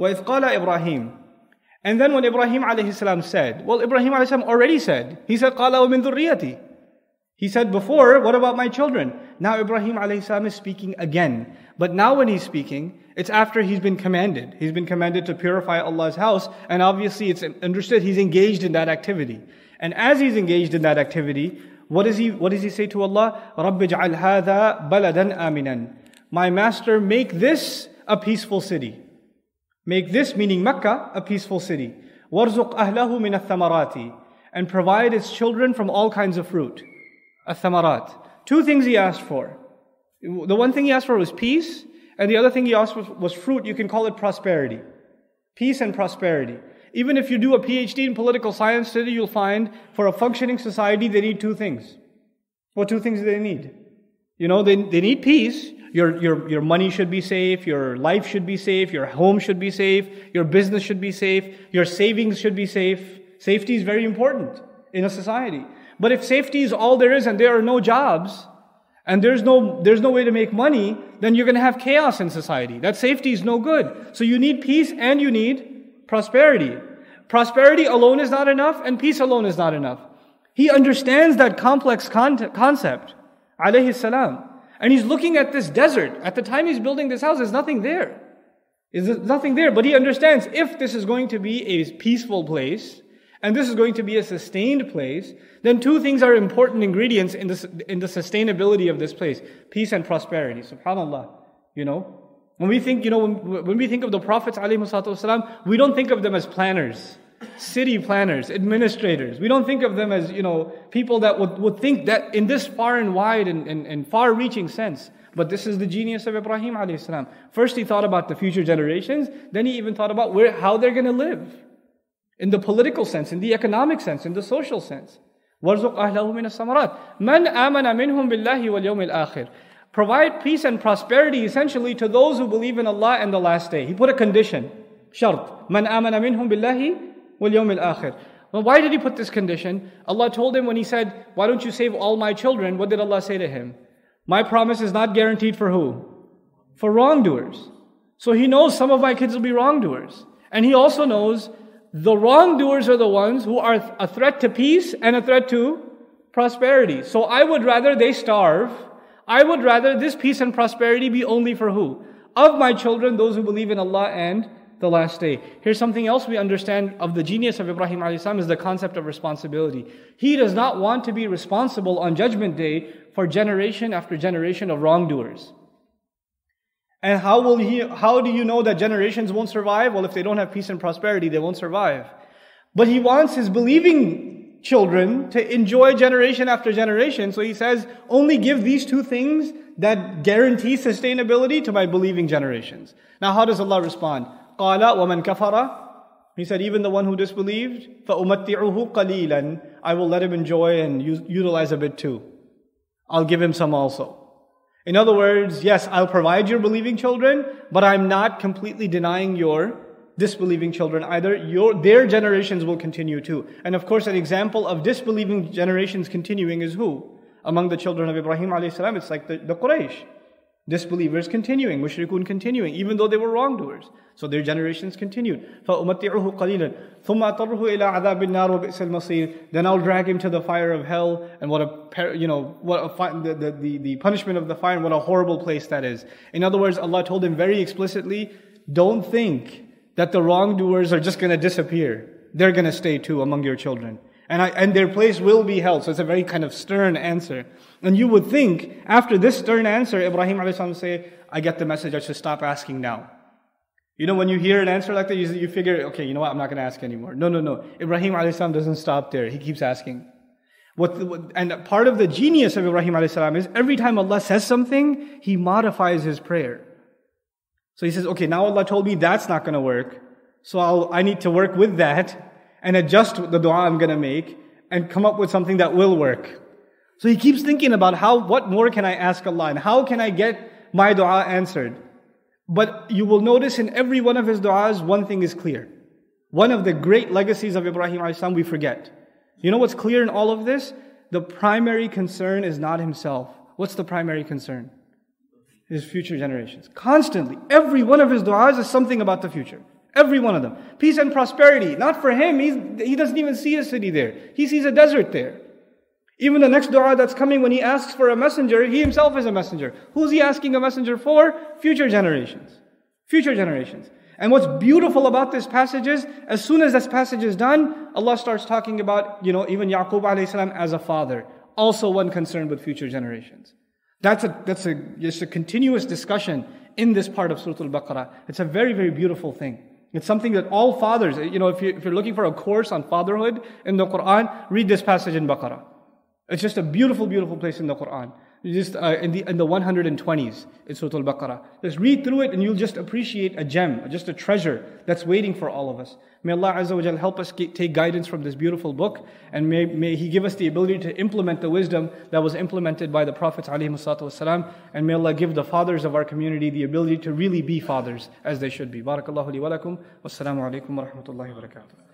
وَإِذْ قَالَ إِبْرَاهِيمُ And then when Ibrahim alayhi salam said, well, Ibrahim alayhi salam already said, he said, قَالَ وَمِن ذُرِّيَّتِي He said before, what about my children? Now Ibrahim alayhi salam is speaking again. But now when he's speaking, it's after he's been commanded. He's been commanded to purify Allah's house, and obviously it's understood he's engaged in that activity. And as he's engaged in that activity, what does he, what does he say to Allah? رَبِّ اجْعَلْ هَذَا بَلَدًا آمِنًا My master, make this a peaceful city. Make this, meaning Mecca, a peaceful city. وَارْزُقْ أَهْلَهُ مِنَ الثَّمَرَاتِ And provide its children from all kinds of fruit. الثَّمَرَات. Two things he asked for. The one thing he asked for was peace, and the other thing he asked for was fruit. You can call it prosperity. Peace and prosperity. Even if you do a PhD in political science today, you'll find for a functioning society, they need two things. What two things do they need? You know, they, they need peace. your, your, your money should be safe. Your life should be safe. Your home should be safe. Your business should be safe. Your savings should be safe. Safety is very important in a society. But if safety is all there is and there are no jobs, and there's no, there's no way to make money, then you're going to have chaos in society. That safety is no good. So you need peace and you need prosperity. Prosperity alone is not enough and peace alone is not enough. He understands that complex con- concept, alayhi salam. And he's looking at this desert. At the time he's building this house, there's nothing there. There's nothing there. But he understands if this is going to be a peaceful place, and this is going to be a sustained place, then two things are important ingredients in the, in the sustainability of this place peace and prosperity. SubhanAllah. You know? When we think, you know, when, when we think of the Prophets, والسلام, we don't think of them as planners, city planners, administrators. We don't think of them as, you know, people that would, would think that in this far and wide and, and, and far reaching sense. But this is the genius of Ibrahim alayhi First he thought about the future generations, then he even thought about where, how they're going to live in the political sense, in the economic sense, in the social sense. وَارْزُقْ أَهْلَهُ مِنَ الثَّمَرَاتِ مَنْ آمَنَ مِنْهُمْ بِاللَّهِ وَالْيَوْمِ الْآخِرِ Provide peace and prosperity essentially to those who believe in Allah and the last day. He put a condition. شرط. مَنْ آمَنَ مِنْهُمْ بِاللَّهِ وَالْيَوْمِ الْآخِرِ Well, why did he put this condition? Allah told him when he said, Why don't you save all my children? What did Allah say to him? My promise is not guaranteed for who? For wrongdoers. So he knows some of my kids will be wrongdoers. And he also knows the wrongdoers are the ones who are a threat to peace and a threat to prosperity. So I would rather they starve. I would rather this peace and prosperity be only for who? Of my children, those who believe in Allah and the last day. Here's something else we understand of the genius of Ibrahim salam is the concept of responsibility. He does not want to be responsible on judgment day for generation after generation of wrongdoers. And how will he, how do you know that generations won't survive? Well, if they don't have peace and prosperity, they won't survive. But he wants his believing children to enjoy generation after generation. So he says, only give these two things that guarantee sustainability to my believing generations. Now, how does Allah respond? قَالَ وَمَنْ كَفَرَ He said, even the one who disbelieved, فَأُمَتِّعُهُ قَلِيلًا I will let him enjoy and use, utilize a bit too. I'll give him some also. In other words, yes, I'll provide your believing children, but I'm not completely denying your disbelieving children either. Your, their generations will continue too. And of course, an example of disbelieving generations continuing is who? Among the children of Ibrahim alayhi salam, it's like the, the Quraysh. Disbelievers continuing, mushrikun continuing, even though they were wrongdoers. So their generations continued. فَأُمَتِّعُهُ قَلِيلًا ثُمَّ أَطَرُّهُ إِلَىٰ عَذَابِ النَّارِ وَبِئْسَ الْمَصِيرِ Then I'll drag him to the fire of hell, and what a, you know, what a, the, the, the, the punishment of the fire, and what a horrible place that is. In other words, Allah told him very explicitly, don't think that the wrongdoers are just going to disappear. They're going to stay too among your children. And, I, and their place will be held. So it's a very kind of stern answer. And you would think, after this stern answer, Ibrahim would say, I get the message, I should stop asking now. You know, when you hear an answer like that, you, you figure, okay, you know what, I'm not going to ask anymore. No, no, no. Ibrahim alayhi doesn't stop there. He keeps asking. What, what, and part of the genius of Ibrahim is every time Allah says something, he modifies his prayer. So he says, okay, now Allah told me that's not going to work. So I'll, I need to work with that and adjust the dua I'm going to make and come up with something that will work. So he keeps thinking about how, what more can I ask Allah and how can I get my dua answered? But you will notice in every one of his du'as, one thing is clear. One of the great legacies of Ibrahim salam we forget. You know what's clear in all of this? The primary concern is not himself. What's the primary concern? His future generations. Constantly. Every one of his du'as is something about the future. Every one of them. Peace and prosperity. Not for him. He's, he doesn't even see a city there. He sees a desert there. Even the next dua that's coming when he asks for a messenger, he himself is a messenger. Who's he asking a messenger for? Future generations. Future generations. And what's beautiful about this passage is, as soon as this passage is done, Allah starts talking about, you know, even Yaqub salam as a father. Also one concerned with future generations. That's a, that's a, just a continuous discussion in this part of Surah Al-Baqarah. It's a very, very beautiful thing. It's something that all fathers, you know, if, you, if you're looking for a course on fatherhood in the Quran, read this passage in Baqarah. It's just a beautiful, beautiful place in the Quran Just uh, in the in the 120s in Surah Al-Baqarah. Just read through it and you'll just appreciate a gem, just a treasure that's waiting for all of us. May Allah Azza wa help us get, take guidance from this beautiful book and may, may He give us the ability to implement the wisdom that was implemented by the Prophets والسلام, and may Allah give the fathers of our community the ability to really be fathers as they should be. Barakallahu li wa lakum. Wassalamu alaikum wa rahmatullahi wa barakatuh.